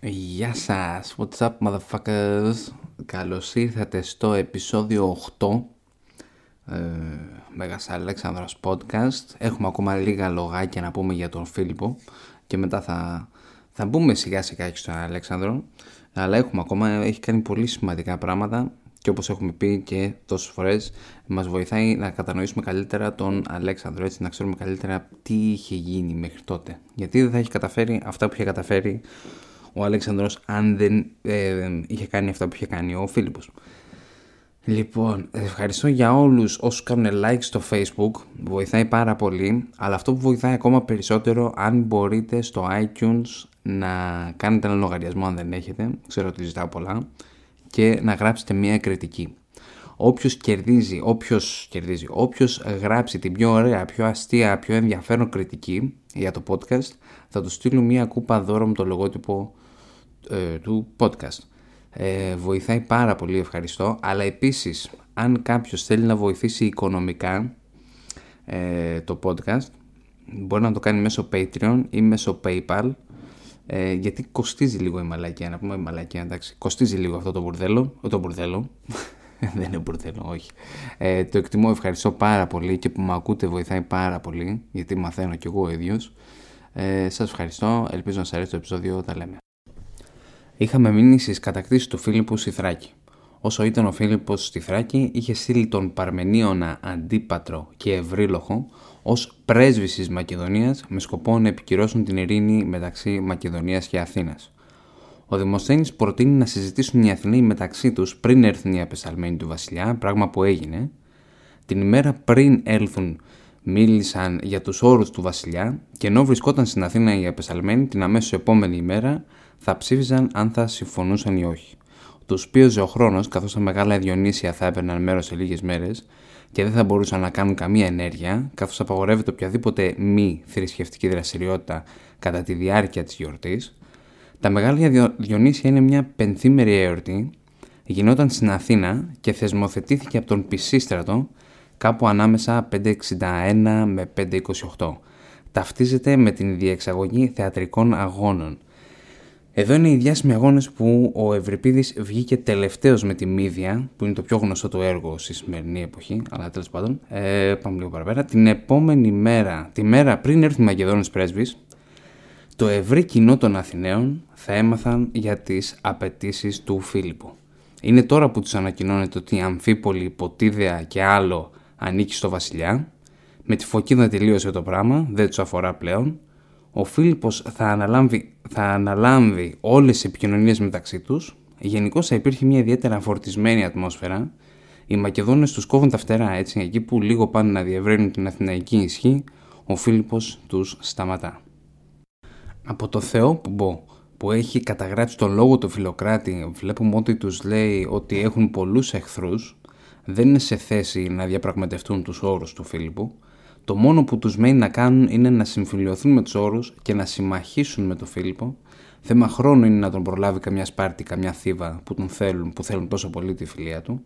Γεια σας, what's up motherfuckers; Καλώς ήρθατε στο επεισόδιο 8 ε, Μέγας Αλέξανδρος Podcast. Έχουμε ακόμα λίγα λογάκια να πούμε για τον Φίλιππο Και μετά θα, θα μπούμε σιγά σιγά και στον Αλέξανδρο. Αλλά έχουμε ακόμα, έχει κάνει πολύ σημαντικά πράγματα και όπως έχουμε πει και τόσες φορές μας βοηθάει να κατανοήσουμε καλύτερα τον Αλέξανδρο έτσι να ξέρουμε καλύτερα τι είχε γίνει μέχρι τότε. Γιατί δεν θα έχει καταφέρει αυτά που είχε καταφέρει ο Αλέξανδρος αν δεν ε, είχε κάνει αυτά που είχε κάνει ο Φίλιππος. Λοιπόν, ευχαριστώ για όλους όσους κάνουν like στο facebook, βοηθάει πάρα πολύ, αλλά αυτό που βοηθάει ακόμα περισσότερο αν μπορείτε στο iTunes να κάνετε ένα λογαριασμό αν δεν έχετε, ξέρω ότι ζητάω πολλά, και να γράψετε μια κριτική. Όποιος κερδίζει, όποιος κερδίζει, όποιος γράψει την πιο ωραία, πιο αστεία, πιο ενδιαφέρον κριτική για το podcast, θα του στείλω μια κούπα δώρο με το λογότυπο ε, του podcast. Ε, βοηθάει πάρα πολύ, ευχαριστώ. Αλλά επίσης, αν κάποιος θέλει να βοηθήσει οικονομικά ε, το podcast, μπορεί να το κάνει μέσω Patreon ή μέσω PayPal. Ε, γιατί κοστίζει λίγο η μαλακία, να πούμε η μαλακία, εντάξει. Κοστίζει λίγο αυτό το μπουρδέλο. Το μπουρδέλο. Δεν είναι μπουρδέλο, όχι. Ε, το εκτιμώ, ευχαριστώ πάρα πολύ και που με ακούτε βοηθάει πάρα πολύ, γιατί μαθαίνω κι εγώ ο ίδιος. Ε, σας ευχαριστώ, ελπίζω να σας αρέσει το επεισόδιο, τα λέμε. Είχαμε μείνει στις κατακτήσεις του Φίλιππου στη Θράκη. Όσο ήταν ο Φίλιππος στη Θράκη, είχε στείλει τον Παρμενίωνα Αντίπατρο και Ευρύλοχο ως πρέσβης της Μακεδονίας με σκοπό να επικυρώσουν την ειρήνη μεταξύ Μακεδονίας και Αθήνας. Ο Δημοσθένης προτείνει να συζητήσουν οι Αθηναίοι μεταξύ τους πριν έρθουν οι απεσταλμένοι του Βασιλιά, πράγμα που έγινε. Την ημέρα πριν έλθουν, μίλησαν για τους όρους του Βασιλιά και ενώ βρισκόταν στην Αθήνα οι απεσταλμένοι, την αμέσως επόμενη ημέρα θα ψήφιζαν αν θα συμφωνούσαν ή όχι. Τους πίεζε ο χρόνος, καθώς τα μεγάλα Διονύσια θα έπαιρναν μέρος σε λίγες μέρες και δεν θα μπορούσαν να κάνουν καμία ενέργεια, καθώς απαγορεύεται οποιαδήποτε μη θρησκευτική δραστηριότητα κατά τη διάρκεια της γιορτής. Τα μεγάλα Διονύσια είναι μια πενθήμερη εορτή, γινόταν στην Αθήνα και θεσμοθετήθηκε από τον Πισίστρατο κάπου ανάμεσα 561 με 528. Ταυτίζεται με την διεξαγωγή θεατρικών αγώνων εδώ είναι οι διάσημοι αγώνες που ο Ευρυπίδης βγήκε τελευταίος με τη Μύδια, που είναι το πιο γνωστό του έργο στη σημερινή εποχή, αλλά τέλος πάντων. Ε, πάμε λίγο παραπέρα. Την επόμενη μέρα, τη μέρα πριν έρθουν οι Μακεδόνε πρέσβει, το ευρύ κοινό των Αθηναίων θα έμαθαν για τις απαιτήσεις του Φίλιππου. Είναι τώρα που τους ανακοινώνεται ότι η Αμφίπολη, Ποτίδεα και άλλο ανήκει στο βασιλιά. Με τη φωκίδα τελείωσε το πράγμα, δεν τους αφορά πλέον ο Φίλιππος θα αναλάμβει, θα αναλάμβει όλες τις επικοινωνίες μεταξύ τους, γενικώς θα υπήρχε μια ιδιαίτερα φορτισμένη ατμόσφαιρα, οι Μακεδόνες τους κόβουν τα φτερά έτσι, εκεί που λίγο πάνε να διευρύνουν την αθηναϊκή ισχύ, ο Φίλιππος τους σταματά. Από το Θεό που μπω, που έχει καταγράψει τον λόγο του Φιλοκράτη, βλέπουμε ότι τους λέει ότι έχουν πολλούς εχθρούς, δεν είναι σε θέση να διαπραγματευτούν τους όρους του Φίλιππου, το μόνο που τους μένει να κάνουν είναι να συμφιλειωθούν με τους όρους και να συμμαχίσουν με τον Φίλιππο. Θέμα χρόνου είναι να τον προλάβει καμιά Σπάρτη, καμιά Θήβα που τον θέλουν, που θέλουν τόσο πολύ τη φιλία του.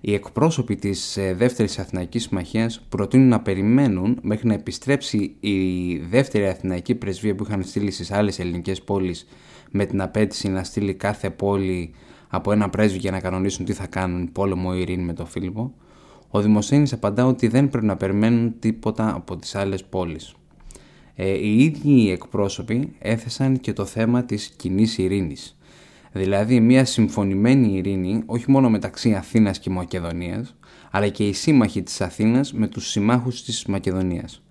Οι εκπρόσωποι της ε, δεύτερης Αθηναϊκής Συμμαχίας προτείνουν να περιμένουν μέχρι να επιστρέψει η δεύτερη Αθηναϊκή Πρεσβεία που είχαν στείλει στις άλλες ελληνικές πόλεις με την απέτηση να στείλει κάθε πόλη από ένα πρέσβη για να κανονίσουν τι θα κάνουν πόλεμο ή ειρήνη με τον Φίλιππο ο Δημοσθένης απαντά ότι δεν πρέπει να περιμένουν τίποτα από τις άλλες πόλεις. Ε, οι ίδιοι οι εκπρόσωποι έθεσαν και το θέμα της κοινή ειρήνης. Δηλαδή μια συμφωνημένη ειρήνη όχι μόνο μεταξύ Αθήνας και Μακεδονίας, αλλά και οι σύμμαχοι της Αθήνας με τους συμμάχους της Μακεδονίας.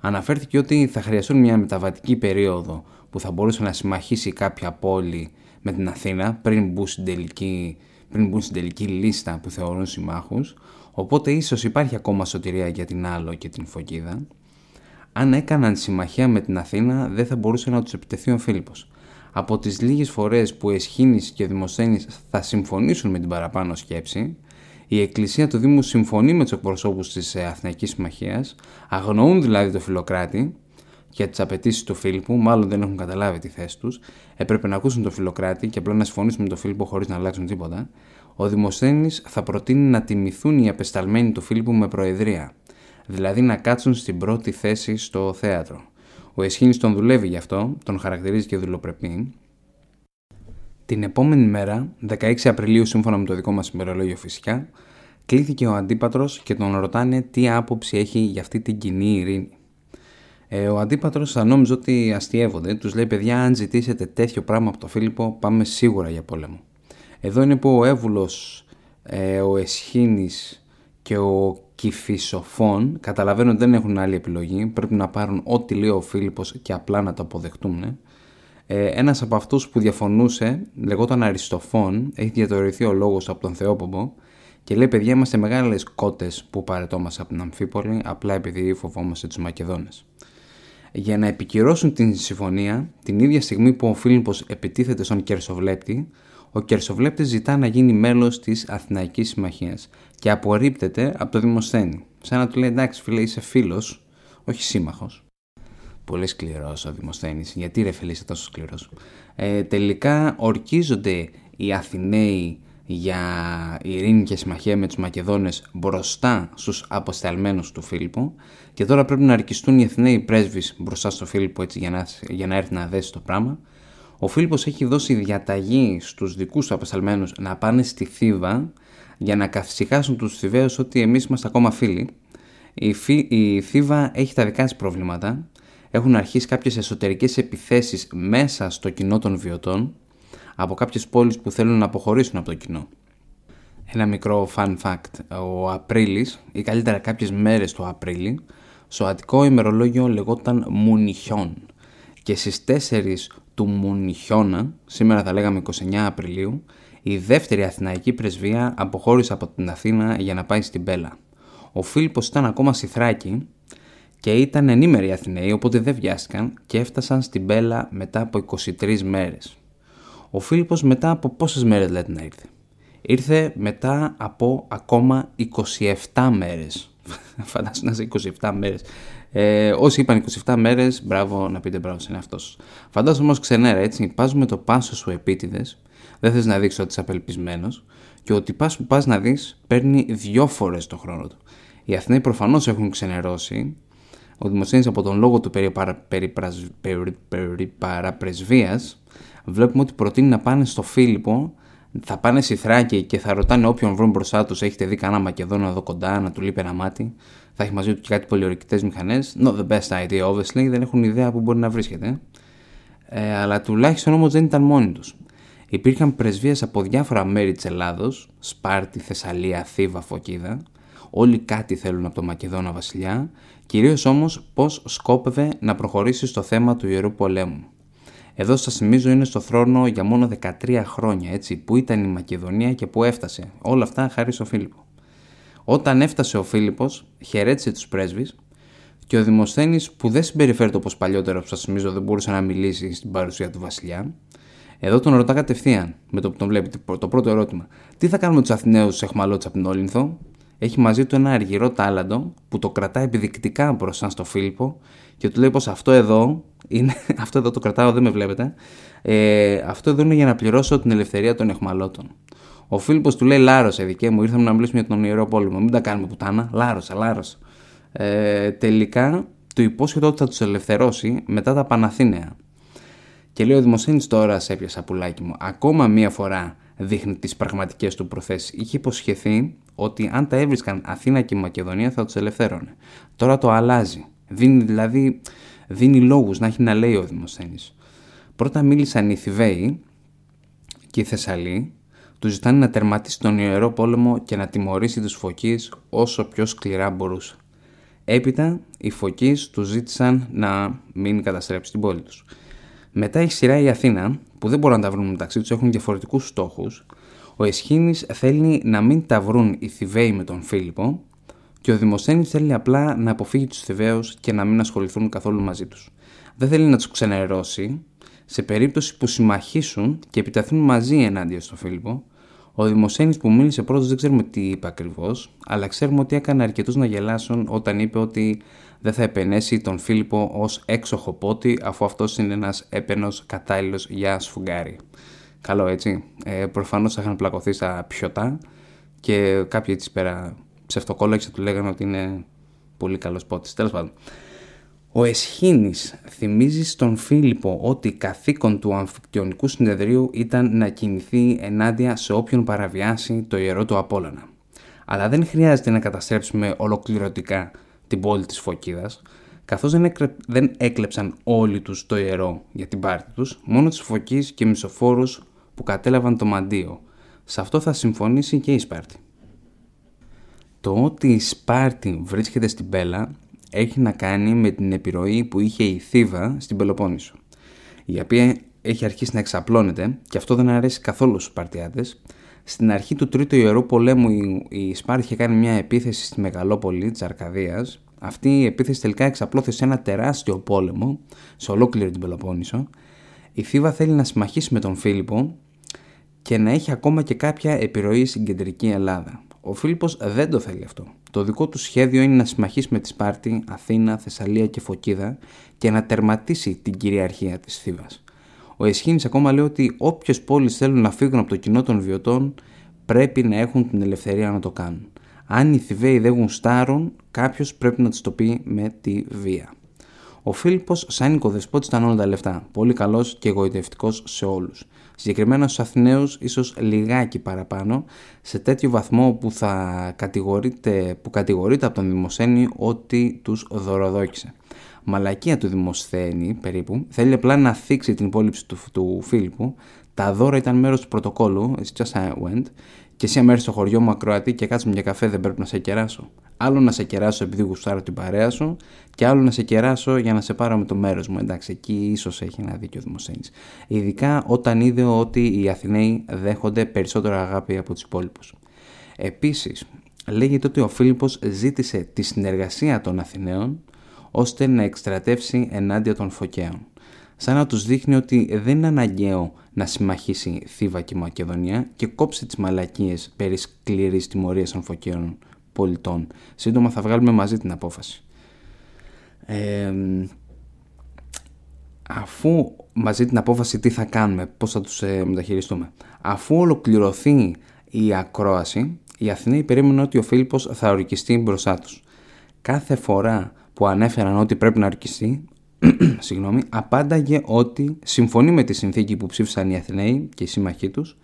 Αναφέρθηκε ότι θα χρειαστούν μια μεταβατική περίοδο που θα μπορούσε να συμμαχίσει κάποια πόλη με την Αθήνα πριν μπουν στην τελική, πριν μπουν στην τελική λίστα που θεωρούν συμμάχους, Οπότε ίσως υπάρχει ακόμα σωτηρία για την Άλλο και την Φωκίδα. Αν έκαναν συμμαχία με την Αθήνα δεν θα μπορούσε να τους επιτεθεί ο Φίλιππος. Από τις λίγες φορές που Εσχήνης και Δημοσθένης θα συμφωνήσουν με την παραπάνω σκέψη, η Εκκλησία του Δήμου συμφωνεί με τους εκπροσώπους της Αθηναϊκής Συμμαχίας, αγνοούν δηλαδή το Φιλοκράτη για τις απαιτήσεις του Φίλιππου, μάλλον δεν έχουν καταλάβει τη θέση τους, έπρεπε να ακούσουν το Φιλοκράτη και απλά να συμφωνήσουν με τον Φίλιππο χωρίς να αλλάξουν τίποτα ο Δημοσθένης θα προτείνει να τιμηθούν οι απεσταλμένοι του Φίλιππου με προεδρία, δηλαδή να κάτσουν στην πρώτη θέση στο θέατρο. Ο Εσχήνης τον δουλεύει γι' αυτό, τον χαρακτηρίζει και δουλοπρεπή. Την επόμενη μέρα, 16 Απριλίου σύμφωνα με το δικό μας ημερολόγιο φυσικά, κλήθηκε ο Αντίπατρος και τον ρωτάνε τι άποψη έχει για αυτή την κοινή ειρήνη. Ε, ο Αντίπατρος θα νόμιζε ότι αστείευονται, τους λέει παιδιά αν ζητήσετε τέτοιο πράγμα από τον Φίλιππο πάμε σίγουρα για πόλεμο. Εδώ είναι που ο Εύβουλος, ε, ο Εσχήνης και ο Κυφισοφών καταλαβαίνουν ότι δεν έχουν άλλη επιλογή, πρέπει να πάρουν ό,τι λέει ο Φίλιππος και απλά να το αποδεχτούν. Ε, ένας από αυτούς που διαφωνούσε, λεγόταν Αριστοφών, έχει διατορηθεί ο λόγος από τον Θεόποπο και λέει παιδιά είμαστε μεγάλες κότες που παρετόμαστε από την Αμφίπολη απλά επειδή φοβόμαστε τους Μακεδόνες. Για να επικυρώσουν την συμφωνία, την ίδια στιγμή που ο Φίλιππος επιτίθεται στον Κερσοβλέπτη, ο Κερσοβλέπτης ζητά να γίνει μέλος της Αθηναϊκής Συμμαχίας και απορρίπτεται από το Δημοσθένη. Σαν να του λέει εντάξει φίλε είσαι φίλος, όχι σύμμαχος. Πολύ σκληρός ο Δημοσθένης. Γιατί ρε φίλε είσαι τόσο σκληρός. Ε, τελικά ορκίζονται οι Αθηναίοι για ειρήνη και συμμαχία με τους Μακεδόνες μπροστά στους αποσταλμένους του Φίλιππο και τώρα πρέπει να αρκιστούν οι Αθηναίοι πρέσβεις μπροστά στο Φίλιππο έτσι για να, για να έρθει να δέσει το πράγμα. Ο Φίλιππος έχει δώσει διαταγή στους δικούς του αποσταλμένους να πάνε στη Θήβα για να καθησυχάσουν τους Θηβαίους ότι εμείς είμαστε ακόμα φίλοι. Η, Φι... η Θήβα έχει τα δικά της προβλήματα. Έχουν αρχίσει κάποιες εσωτερικές επιθέσεις μέσα στο κοινό των βιωτών από κάποιες πόλεις που θέλουν να αποχωρήσουν από το κοινό. Ένα μικρό fun fact. Ο Απρίλης, ή καλύτερα κάποιες μέρες του Απρίλη, στο Αττικό ημερολόγιο λεγόταν Μουνιχιόν και στις 4 του Μουνιχιώνα, σήμερα θα λέγαμε 29 Απριλίου, η δεύτερη Αθηναϊκή πρεσβεία αποχώρησε από την Αθήνα για να πάει στην Πέλα. Ο Φίλιππος ήταν ακόμα στη Θράκη και ήταν ενήμεροι Αθηναίοι οπότε δεν βιάστηκαν και έφτασαν στην Πέλα μετά από 23 μέρες. Ο Φίλιππος μετά από πόσες μέρες λέτε να ήρθε; Ήρθε μετά από ακόμα 27 μέρες. Φαντάζομαι να είσαι 27 μέρες. Ε, όσοι είπαν 27 μέρες, μπράβο να πείτε μπράβο σε είναι αυτός. Φαντάζομαι όμως ξενέρα έτσι, πας με το πάσο σου επίτηδες, δεν θες να δείξεις ότι είσαι απελπισμένος και ότι πας που πας να δεις παίρνει δυο φορές το χρόνο του. Οι Αθηναίοι προφανώς έχουν ξενερώσει. Ο Δημοσθένης από τον λόγο του περί, παρα, περί, περί, περί παραπρεσβείας βλέπουμε ότι προτείνει να πάνε στο Φίλιππο, θα πάνε στη Θράκη και θα ρωτάνε όποιον βρουν μπροστά τους: Έχετε δει κανένα Μακεδόνο εδώ κοντά να του λείπει ένα μάτι. Θα έχει μαζί του και κάτι πολιορκητές μηχανές. Not the best idea, obviously, δεν έχουν ιδέα που μπορεί να βρίσκεται. Ε, αλλά τουλάχιστον όμως δεν ήταν μόνοι τους. Υπήρχαν πρεσβείες από διάφορα μέρη της Ελλάδος, Σπάρτη, Θεσσαλία, Θήβα, Φωκίδα. Όλοι κάτι θέλουν από τον Μακεδόνα βασιλιά, κυρίως όμως πώς σκόπευε να προχωρήσει στο θέμα του ιερού πολέμου. Εδώ σας θυμίζω είναι στο θρόνο για μόνο 13 χρόνια, έτσι, που ήταν η Μακεδονία και που έφτασε. Όλα αυτά χάρη στο Φίλιππο. Όταν έφτασε ο Φίλιππος, χαιρέτησε τους πρέσβεις και ο Δημοσθένης, που δεν συμπεριφέρεται όπως παλιότερα, που σας θυμίζω δεν μπορούσε να μιλήσει στην παρουσία του Βασιλιά, εδώ τον ρωτά κατευθείαν με το που τον βλέπει. Το πρώτο ερώτημα. Τι θα κάνουμε τους Αθηναίους εχμαλώτου από την Όλυνθο; Έχει μαζί του ένα αργυρό τάλαντο που το κρατάει επιδεικτικά μπροστά στο Φίλιππο και του λέει πως αυτό εδώ είναι, αυτό εδώ το κρατάω, δεν με βλέπετε. Ε, αυτό εδώ είναι για να πληρώσω την ελευθερία των εχμαλώτων. Ο Φίλιππος του λέει Λάρωσε, δικέ μου, ήρθαμε να μιλήσουμε για τον ιερό πόλεμο. Μην τα κάνουμε πουτάνα. Λάρωσα, λάρωσα. Ε, τελικά του υπόσχεται ότι θα τους ελευθερώσει μετά τα Παναθήναια. Και λέει ο Δημοσύνη τώρα σε έπιασα πουλάκι μου. Ακόμα μία φορά δείχνει τις πραγματικές του προθέσεις. Είχε υποσχεθεί ότι αν τα έβρισκαν Αθήνα και Μακεδονία θα τους ελευθέρωνε. Τώρα το αλλάζει. Δίνει δηλαδή δίνει λόγους να έχει να λέει ο Δημοσθένης. Πρώτα μίλησαν οι Θηβαίοι και οι Θεσσαλοί, τους ζητάνε να τερματίσει τον Ιερό Πόλεμο και να τιμωρήσει τους Φωκείς όσο πιο σκληρά μπορούσε. Έπειτα, οι Φωκείς τους ζήτησαν να μην καταστρέψει την πόλη τους. Μετά έχει σειρά η Αθήνα, που δεν μπορούν να τα βρουν μεταξύ τους, έχουν διαφορετικούς στόχους. Ο Εσχήνης θέλει να μην τα βρουν οι Θηβαίοι με τον Φίλιππο και ο Δημοσθένης θέλει απλά να αποφύγει τους Θηβαίους και να μην ασχοληθούν καθόλου μαζί τους. Δεν θέλει να τους ξενερώσει σε περίπτωση που συμμαχήσουν και επιταθούν μαζί ενάντια στον Φίλιππο. Ο Δημοσθένης που μίλησε πρώτος δεν ξέρουμε τι είπε ακριβώς, αλλά ξέρουμε ότι έκανε αρκετούς να γελάσουν όταν είπε ότι δεν θα επενέσει τον Φίλιππο ως έξοχο πότη, αφού αυτός είναι ένας έπαινος κατάλληλος για σφουγγάρι. Καλό έτσι. Ε, Προφανώς θα είχαν πλακωθεί στα πιωτά και κάποιοι έτσι πέρα ψευτοκόλλα και του λέγανε ότι είναι πολύ καλός πότης. Τέλος πάντων. Ο Εσχήνης θυμίζει στον Φίλιππο ότι καθήκον του αμφικτιονικού συνεδρίου ήταν να κινηθεί ενάντια σε όποιον παραβιάσει το ιερό του Απόλλωνα. Αλλά δεν χρειάζεται να καταστρέψουμε ολοκληρωτικά την πόλη της Φωκίδας, καθώς δεν, δεν έκλεψαν όλοι τους το ιερό για την πάρτη τους, μόνο τους Φωκείς και μισοφόρους που κατέλαβαν το μαντίο. Σε αυτό θα συμφωνήσει και η Σπάρτη. Το ότι η Σπάρτη βρίσκεται στην Πέλα έχει να κάνει με την επιρροή που είχε η Θήβα στην Πελοπόννησο, η οποία έχει αρχίσει να εξαπλώνεται και αυτό δεν αρέσει καθόλου στους Σπαρτιάτες. Στην αρχή του Τρίτου Ιερού Πολέμου η Σπάρτη είχε κάνει μια επίθεση στη μεγαλόπολη της Αρκαδίας. Αυτή η επίθεση τελικά εξαπλώθηκε σε ένα τεράστιο πόλεμο σε ολόκληρη την Πελοπόννησο. Η Θήβα θέλει να συμμαχίσει με τον Φίλιππο και να έχει ακόμα και κάποια επιρροή στην κεντρική Ελλάδα. Ο Φίλιππος δεν το θέλει αυτό. Το δικό του σχέδιο είναι να συμμαχίσει με τη Σπάρτη, Αθήνα, Θεσσαλία και Φωκίδα και να τερματίσει την κυριαρχία της Θήβας. Ο Εσχήνης ακόμα λέει ότι όποιες πόλεις θέλουν να φύγουν από το κοινό των βιωτών πρέπει να έχουν την ελευθερία να το κάνουν. Αν οι Θηβαίοι δεν γουστάρουν, κάποιος πρέπει να τους το πει με τη βία. Ο Φίλιππος, σαν οικοδεσπότης, ήταν όλα τα λεφτά. Πολύ καλός και εγωιτευτικός σε όλους. Συγκεκριμένα στους Αθηναίους, ίσως λιγάκι παραπάνω, σε τέτοιο βαθμό που, θα κατηγορείται, που κατηγορείται από τον Δημοσθένη ότι τους δωροδόκησε. Μαλακία του Δημοσθένη, περίπου, θέλει απλά να θίξει την υπόλοιψη του, του Φίλιππου. Τα δώρα ήταν μέρος του πρωτοκόλου, it's just I went, και εσύ αμέσω στο χωριό μου ακροατή και κάτσουμε για καφέ δεν πρέπει να σε κεράσω. Άλλο να σε κεράσω επειδή γουστάρω την παρέα σου και άλλο να σε κεράσω για να σε πάρω με το μέρος μου. Εντάξει, εκεί ίσως έχει ένα δίκιο Δημοσθένης. Ειδικά όταν είδε ότι οι Αθηναίοι δέχονται περισσότερο αγάπη από τους υπόλοιπους. Επίσης, λέγεται ότι ο Φίλιππος ζήτησε τη συνεργασία των Αθηναίων ώστε να εκστρατεύσει ενάντια των Φωκαίων. Σαν να τους δείχνει ότι δεν είναι αναγκαίο να συμμαχίσει Θήβα και Μακεδονία και κόψει τις μαλακίες περί σκληρής τιμωρίας των Φωκαίων πολιτών. Σύντομα θα βγάλουμε μαζί την απόφαση. αφού μαζί την απόφαση τι θα κάνουμε, πώς θα τους ε, μεταχειριστούμε. Αφού ολοκληρωθεί η ακρόαση, οι Αθηναίοι περίμεναν ότι ο Φίλιππος θα ορκιστεί μπροστά τους. Κάθε φορά που ανέφεραν ότι πρέπει να ορκιστεί, συγγνώμη, απάνταγε ότι συμφωνεί με τη συνθήκη που ψήφισαν οι Αθηναίοι και οι σύμμαχοί τους.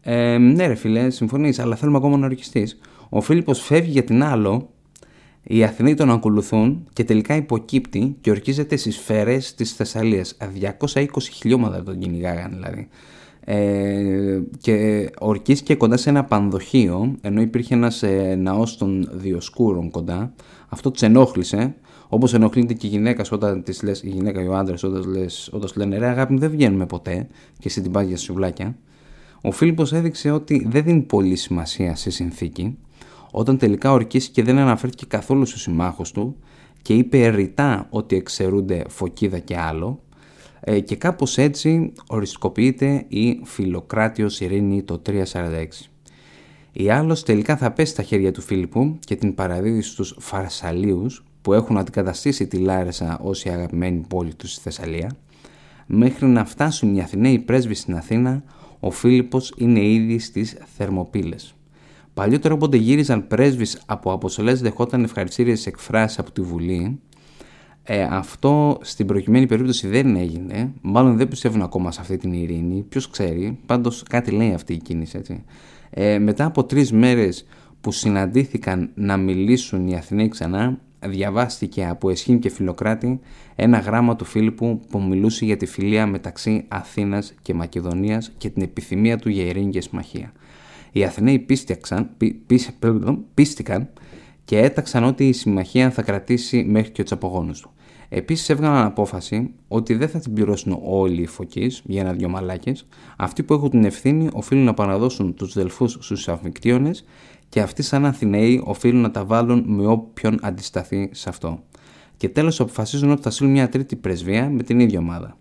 Ε, ναι ρε φίλε, συμφωνείς, αλλά θέλουμε ακόμα να ορκιστείς. Ο Φίλιππος φεύγει για την άλλο, οι Αθηναίοι τον ακολουθούν και τελικά υποκύπτει και ορκίζεται στις σφαίρες της Θεσσαλίας. 220 χιλιόμετρα τον κυνηγάγαν δηλαδή. Ε, και ορκίστηκε κοντά σε ένα πανδοχείο, ενώ υπήρχε ένας ε, ναός των Διοσκούρων κοντά. Αυτό τους ενόχλησε, όπως ενοχλείται και η γυναίκα όταν της λες, η γυναίκα ή ο άντρας όταν, λες, όταν σου λένε ρε αγάπη μου δεν βγαίνουμε ποτέ και εσύ την πας για σουβλάκια. Ο Φίλιππος έδειξε ότι δεν δίνει πολύ σημασία σε συνθήκη όταν τελικά ορκίστηκε δεν αναφέρθηκε καθόλου στους συμμάχους του και είπε ρητά ότι εξαιρούνται Φωκίδα και άλλο ε, και κάπως έτσι οριστικοποιείται η Φιλοκράτιος Ειρήνη το 346. Η άλλος τελικά θα πέσει στα χέρια του Φίλιππου και την παραδίδει στους Φαρσαλίους που έχουν αντικαταστήσει τη Λάρισα ως η αγαπημένη πόλη τους στη Θεσσαλία. Μέχρι να φτάσουν οι Αθηναίοι πρέσβοι στην Αθήνα, ο Φίλιππος είναι ήδη στις Θερμοπύλες. Παλιότερα όποτε γύριζαν πρέσβεις από αποστολές δεχόταν ευχαριστήριες εκφράσεις από τη Βουλή. Ε, αυτό στην προκειμένη περίπτωση δεν έγινε. Μάλλον δεν πιστεύουν ακόμα σε αυτή την ειρήνη. Ποιος ξέρει. Πάντως κάτι λέει αυτή η κίνηση. Έτσι. Ε, μετά από τρεις μέρες που συναντήθηκαν να μιλήσουν οι Αθηναίοι ξανά, διαβάστηκε από Εσχήν και Φιλοκράτη ένα γράμμα του Φίλιππου που μιλούσε για τη φιλία μεταξύ Αθήνας και Μακεδονίας και την επιθυμία του για ειρήνη και συμμαχία. Οι Αθηναίοι πίστηκαν, πίστηκαν και έταξαν ότι η συμμαχία θα κρατήσει μέχρι και τους απογόνους του. Επίσης έβγαλαν απόφαση ότι δεν θα την πληρώσουν όλοι οι φωκείς για ένα-δυο μαλάκες. Αυτοί που έχουν την ευθύνη οφείλουν να παραδώσουν τους δελφούς στους αμφικτίονε και αυτοί, σαν Αθηναίοι, οφείλουν να τα βάλουν με όποιον αντισταθεί σε αυτό. Και τέλος αποφασίζουν ότι θα στείλουν μια τρίτη πρεσβεία με την ίδια ομάδα.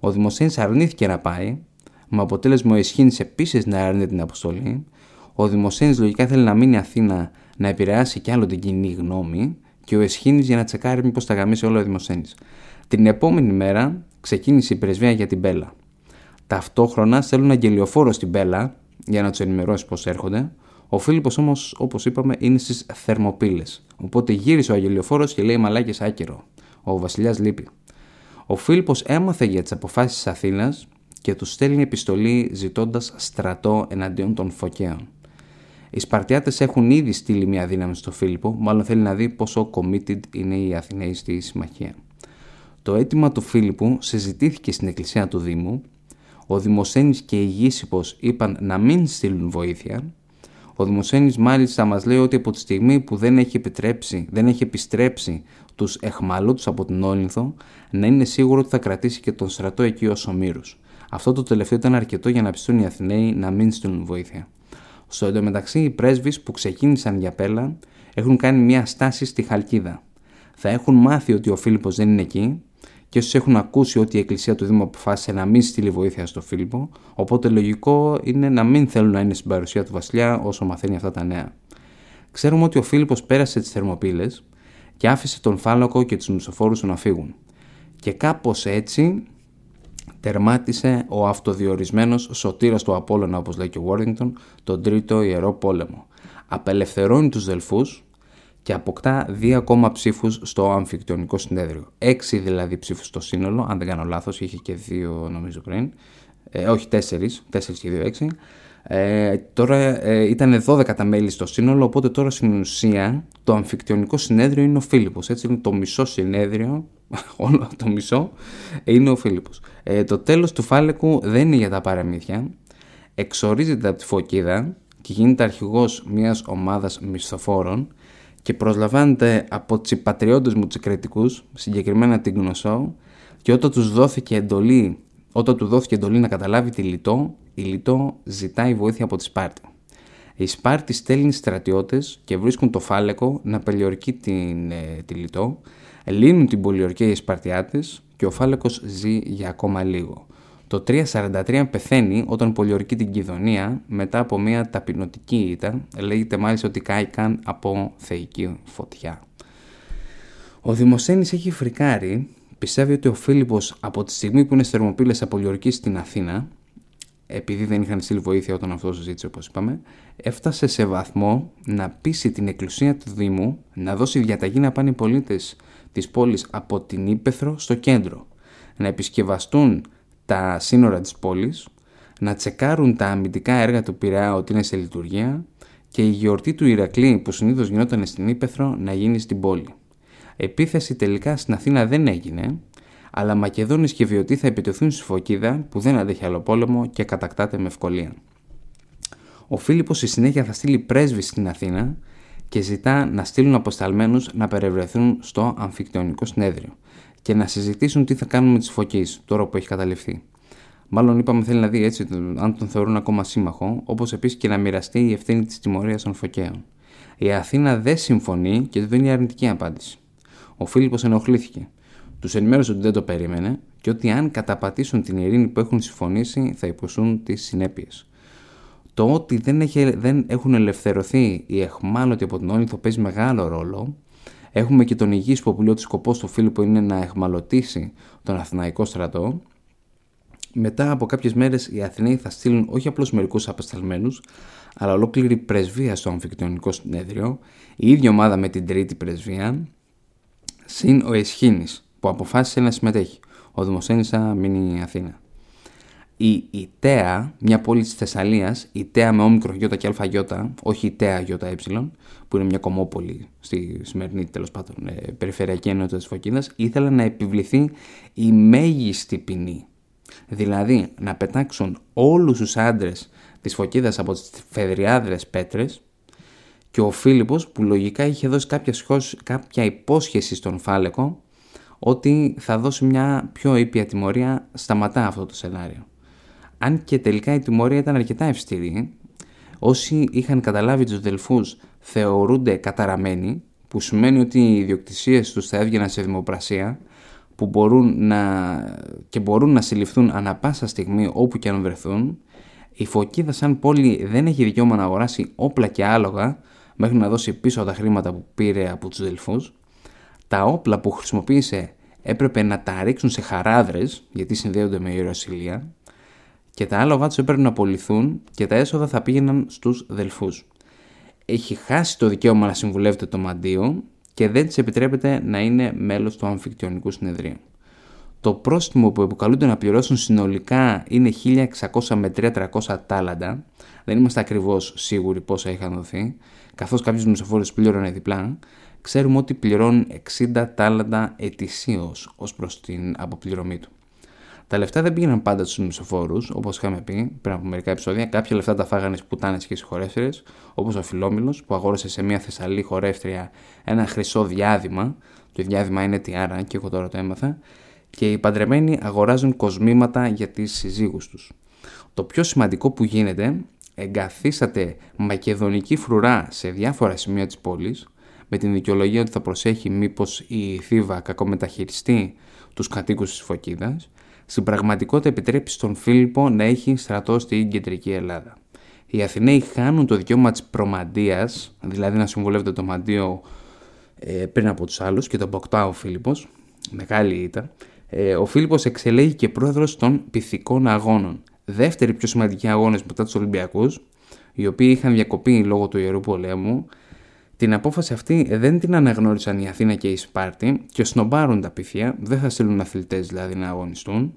Ο Δημοσένη αρνήθηκε να πάει, με αποτέλεσμα ο Ισχύνης επίσης να αρνείται την αποστολή. Ο Δημοσένη λογικά θέλει να μείνει Αθήνα να επηρεάσει κι άλλο την κοινή γνώμη και ο Εσχήνης για να τσεκάρει μήπως τα γαμίσει όλο ο Δημοσένη. Την επόμενη μέρα ξεκίνησε η πρεσβεία για την Μπέλα. Ταυτόχρονα στέλνουν αγγελιοφόρο στην Μπέλα για να τους ενημερώσει πώς έρχονται. Ο Φίλιππος όμως, όπως είπαμε, είναι στις Θερμοπύλες. Οπότε γύρισε ο αγγελιοφόρος και λέει μαλάκι άκυρο. Ο βασιλιάς λείπει. Ο Φίλιππος έμαθε για τις αποφάσεις της Αθήνας και τους στέλνει επιστολή ζητώντας στρατό εναντίον των Φωκαίων. Οι Σπαρτιάτες έχουν ήδη στείλει μια δύναμη στο Φίλιππο, μάλλον θέλει να δει πόσο committed είναι οι Αθηναίοι στη συμμαχία. Το αίτημα του Φίλιππου συζητήθηκε στην εκκλησία του Δήμου. Ο Δημοσένης και η Γήσυπος είπαν να μην στείλουν βοήθεια. Ο Δημοσένης μάλιστα μας λέει ότι από τη στιγμή που δεν έχει, επιτρέψει, δεν έχει επιστρέψει τους εχμαλώτους από την Όλυνθο, να είναι σίγουρο ότι θα κρατήσει και τον στρατό εκεί ως ομήρους. Αυτό το τελευταίο ήταν αρκετό για να πιστούν οι Αθηναίοι να μην στείλουν βοήθεια. Στο εντωμεταξύ, οι πρέσβεις που ξεκίνησαν για πέλα έχουν κάνει μια στάση στη Χαλκίδα. Θα έχουν μάθει ότι ο Φίλιππος δεν είναι εκεί και όσοι έχουν ακούσει ότι η Εκκλησία του Δήμου αποφάσισε να μην στείλει βοήθεια στο Φίλιππο, οπότε λογικό είναι να μην θέλουν να είναι στην παρουσία του Βασιλιά όσο μαθαίνει αυτά τα νέα. Ξέρουμε ότι ο Φίλιππος πέρασε τις Θερμοπύλες και άφησε τον Φάλακο και τους μισοφόρου του να φύγουν. Και κάπως έτσι τερμάτισε ο αυτοδιορισμένος σωτήρας του Απόλλωνα όπως λέει και ο Worthington τον τρίτο ιερό πόλεμο. Απελευθερώνει τους Δελφούς και αποκτά δύο ακόμα ψήφους στο αμφικτιονικό συνέδριο. Έξι δηλαδή ψήφους στο σύνολο, αν δεν κάνω λάθος, είχε και δύο νομίζω πριν. Ε, όχι τέσσερις, τέσσερις και δύο έξι. Ε, τώρα ε, ήταν 12 τα μέλη στο σύνολο, οπότε τώρα στην ουσία το αμφικτιονικό συνέδριο είναι ο Φίλιππος. Έτσι είναι το μισό συνέδριο, όλο το μισό, είναι ο Φίλιππος. Ε, το τέλος του Φάλεκου δεν είναι για τα παραμύθια. Εξορίζεται από τη Φωκίδα και γίνεται αρχηγός μιας ομάδας μισθοφόρων και προσλαμβάνεται από τους πατριώτες μου τους συγκεκριμένα την Γνωσό και όταν τους δόθηκε εντολή όταν του δόθηκε εντολή να καταλάβει τη Λιτό, η Λιτό ζητάει βοήθεια από τη Σπάρτη. Η Σπάρτη στέλνει στρατιώτες και βρίσκουν το φάλεκο να πελιορκεί την, ε, τη Λιτό, λύνουν την πολιορκία οι Σπαρτιάτες και ο φάλεκο ζει για ακόμα λίγο. Το 343 πεθαίνει όταν πολιορκεί την Κιδωνία μετά από μια ταπεινωτική ήττα, λέγεται μάλιστα ότι κάηκαν από θεϊκή φωτιά. Ο Δημοσένης έχει φρικάρει πιστεύει ότι ο Φίλιππος από τη στιγμή που είναι Θερμοπύλες από Λιορκή στην Αθήνα, επειδή δεν είχαν στείλει βοήθεια όταν αυτό ζήτησε όπως είπαμε, έφτασε σε βαθμό να πείσει την εκκλησία του Δήμου να δώσει διαταγή να πάνε οι πολίτες της πόλης από την Ήπεθρο στο κέντρο, να επισκευαστούν τα σύνορα της πόλης, να τσεκάρουν τα αμυντικά έργα του Πειραιά ότι είναι σε λειτουργία και η γιορτή του Ηρακλή που συνήθως γινόταν στην Ήπεθρο να γίνει στην πόλη. Επίθεση τελικά στην Αθήνα δεν έγινε, αλλά Μακεδόνες και Βιωτοί θα επιτεθούν στη Φωκίδα που δεν αντέχει άλλο πόλεμο και κατακτάται με ευκολία. Ο Φίλιππος στη συνέχεια θα στείλει πρέσβη στην Αθήνα και ζητά να στείλουν αποσταλμένους να περιβρεθούν στο αμφικτεωνικό συνέδριο και να συζητήσουν τι θα κάνουν με τις Φωκείς τώρα που έχει καταληφθεί. Μάλλον είπαμε θέλει να δει έτσι αν τον θεωρούν ακόμα σύμμαχο, όπως επίσης και να μοιραστεί η ευθύνη της τιμωρίας των Φωκαίων. Η Αθήνα δεν συμφωνεί και του δίνει αρνητική απάντηση. Ο Φίλιππος ενοχλήθηκε. Τους ενημέρωσε ότι δεν το περίμενε και ότι αν καταπατήσουν την ειρήνη που έχουν συμφωνήσει θα υποστούν τις συνέπειες. Το ότι δεν, έχει, δεν έχουν ελευθερωθεί οι εχμάλωτοι από την Όλυνθο παίζει μεγάλο ρόλο. Έχουμε και τον υγιής που λέει ότι σκοπό του Φίλιππο είναι να εχμαλωτήσει τον Αθηναϊκό στρατό. Μετά από κάποιες μέρες οι Αθηναίοι θα στείλουν όχι απλώς μερικούς απεσταλμένους, αλλά ολόκληρη πρεσβεία στο αμφικτονικό συνέδριο, η ίδια ομάδα με την τρίτη πρεσβεία, συν ο Εσχήνης που αποφάσισε να συμμετέχει. Ο Δημοσένης θα μείνει Αθήνα. Η Ιταία, μια πόλη της Θεσσαλίας, η Τέα με όμικρο γιώτα και αλφα όχι η Τέα γιώτα ε, που είναι μια κομμόπολη στη σημερινή τέλος πάντων ε, περιφερειακή ενότητα της Φωκίδας, ήθελε να επιβληθεί η μέγιστη ποινή. Δηλαδή να πετάξουν όλους τους άντρες της Φωκίδας από τις φεδριάδρες πέτρες και ο Φίλιππος που λογικά είχε δώσει κάποια, κάποια υπόσχεση στον Φάλεκο ότι θα δώσει μια πιο ήπια τιμωρία σταματά αυτό το σενάριο. Αν και τελικά η τιμωρία ήταν αρκετά ευστηρή, όσοι είχαν καταλάβει τους δελφούς θεωρούνται καταραμένοι, που σημαίνει ότι οι ιδιοκτησίες τους θα έβγαιναν σε δημοπρασία που μπορούν να... και μπορούν να συλληφθούν ανα πάσα στιγμή όπου και αν βρεθούν, η Φωκίδα σαν πόλη δεν έχει δικαίωμα να αγοράσει όπλα και άλογα μέχρι να δώσει πίσω τα χρήματα που πήρε από τους δελφούς. Τα όπλα που χρησιμοποίησε έπρεπε να τα ρίξουν σε χαράδρες, γιατί συνδέονται με ιεροσιλία, και τα άλογα του έπρεπε να απολυθούν και τα έσοδα θα πήγαιναν στους δελφούς. Έχει χάσει το δικαίωμα να συμβουλεύεται το μαντίο και δεν της επιτρέπεται να είναι μέλος του αμφικτιονικού συνεδρίου. Το πρόστιμο που επικαλούνται να πληρώσουν συνολικά είναι 1600 με 3300 τάλαντα. Δεν είμαστε ακριβώς σίγουροι πόσα είχαν δοθεί, καθώς κάποιο μισοφόρο πλήρωνε διπλά. Ξέρουμε ότι πληρώνουν 60 τάλαντα ετησίως ως προς την αποπληρωμή του. Τα λεφτά δεν πήγαιναν πάντα στους μισοφόρου, όπως είχαμε πει πριν από μερικά επεισόδια. Κάποια λεφτά τα φάγανε πουτάνες και συγχωρεύτριε, όπως ο Φιλόμιλος που αγόρασε σε μια Θεσσαλή χορεύτρια ένα χρυσό διάδημα. Το διάδημα είναι τιάρα και εγώ τώρα το έμαθα. Και οι παντρεμένοι αγοράζουν κοσμήματα για τις συζύγους τους. Το πιο σημαντικό που γίνεται, εγκαθίσατε μακεδονική φρουρά σε διάφορα σημεία της πόλης, με την δικαιολογία ότι θα προσέχει μήπως η Θήβα κακομεταχειριστεί τους κατοίκους της Φωκίδας στην πραγματικότητα επιτρέπει στον Φίλιππο να έχει στρατό στην κεντρική Ελλάδα. Οι Αθηναίοι χάνουν το δικαίωμα της προμαντίας, δηλαδή να συμβουλεύεται το μαντίο ε, πριν από τους άλλους και τον αποκτά ο Φίλιππος, μεγάλη ήττα. Ε, ο Φίλιππος εξελέγει και πρόεδρος των πυθικών αγώνων. Δεύτεροι πιο σημαντικοί αγώνες μετά τους Ολυμπιακούς, οι οποίοι είχαν διακοπεί λόγω του ιερού πολέμου, την απόφαση αυτή δεν την αναγνώρισαν η Αθήνα και η Σπάρτη και σνομπάρουν τα πυθία, δεν θα στείλουν αθλητές δηλαδή να αγωνιστούν.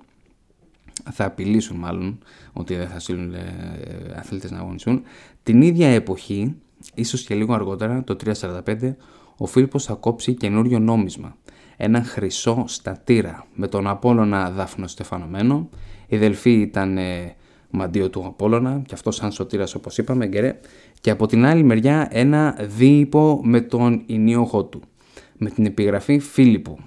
Θα απειλήσουν μάλλον ότι δεν θα στείλουν ε, αθλητές να αγωνιστούν. Την ίδια εποχή, ίσως και λίγο αργότερα, το 345, ο Φίλιππος θα κόψει καινούριο νόμισμα. Ένα χρυσό στατήρα με τον Απόλλωνα δάφνο Η Δελφή ήταν ε, μαντίο του Απόλλωνα και αυτό σαν σωτήρας όπως είπαμε γκερέ και από την άλλη μεριά ένα δίυπο με τον ενίοχό του με την επιγραφή Φίλιππου.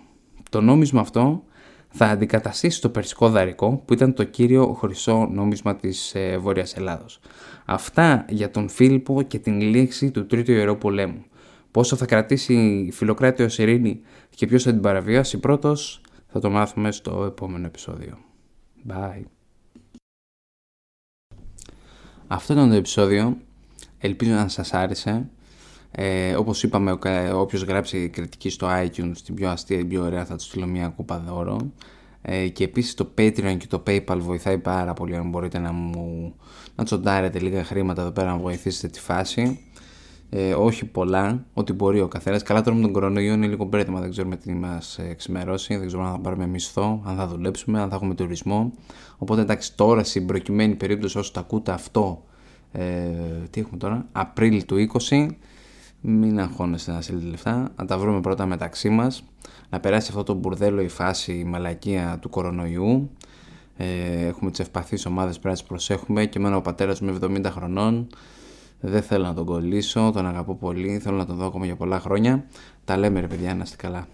Το νόμισμα αυτό θα αντικαταστήσει το περσικό δαρικό που ήταν το κύριο χρυσό νόμισμα της ε, Βόρειας Ελλάδος. Αυτά για τον Φίλιππο και την λήξη του Τρίτου Ιερού Πολέμου. Πόσο θα κρατήσει η Φιλοκράτειος ειρήνη και ποιος θα την παραβιάσει πρώτος θα το μάθουμε στο επόμενο επεισόδιο. Bye. Αυτό ήταν το επεισόδιο. Ελπίζω να σας άρεσε. Ε, όπως είπαμε, όποιος γράψει κριτική στο iTunes την πιο αστεία, την πιο ωραία θα του στείλω μια κούπα δώρο. Ε, και επίσης το Patreon και το PayPal βοηθάει πάρα πολύ αν μπορείτε να μου να τσοντάρετε λίγα χρήματα εδώ πέρα να βοηθήσετε τη φάση. Ε, όχι πολλά, ό,τι μπορεί ο καθένας. Καλά, τώρα με τον κορονοϊό είναι λίγο μπέρδεμα, δεν ξέρουμε τι μας εξημερώσει. Δεν ξέρουμε αν θα πάρουμε μισθό, αν θα δουλέψουμε, αν θα έχουμε τουρισμό. Οπότε εντάξει, τώρα στην προκειμένη περίπτωση, όσο το ακούτε αυτό, ε, τι έχουμε τώρα, Απρίλιο του 20, μην αγχώνεστε να στείλετε λεφτά, να τα βρούμε πρώτα μεταξύ μας, να περάσει αυτό το μπουρδέλο η φάση, η μαλακία του κορονοϊού. Ε, έχουμε τις ευπαθείς ομάδες πρέπει να τις προσέχουμε και εμένα ο πατέρας μου 70 χρονών. Δεν θέλω να τον κολλήσω, τον αγαπώ πολύ, θέλω να τον δω ακόμα για πολλά χρόνια. Τα λέμε ρε παιδιά, να είστε καλά.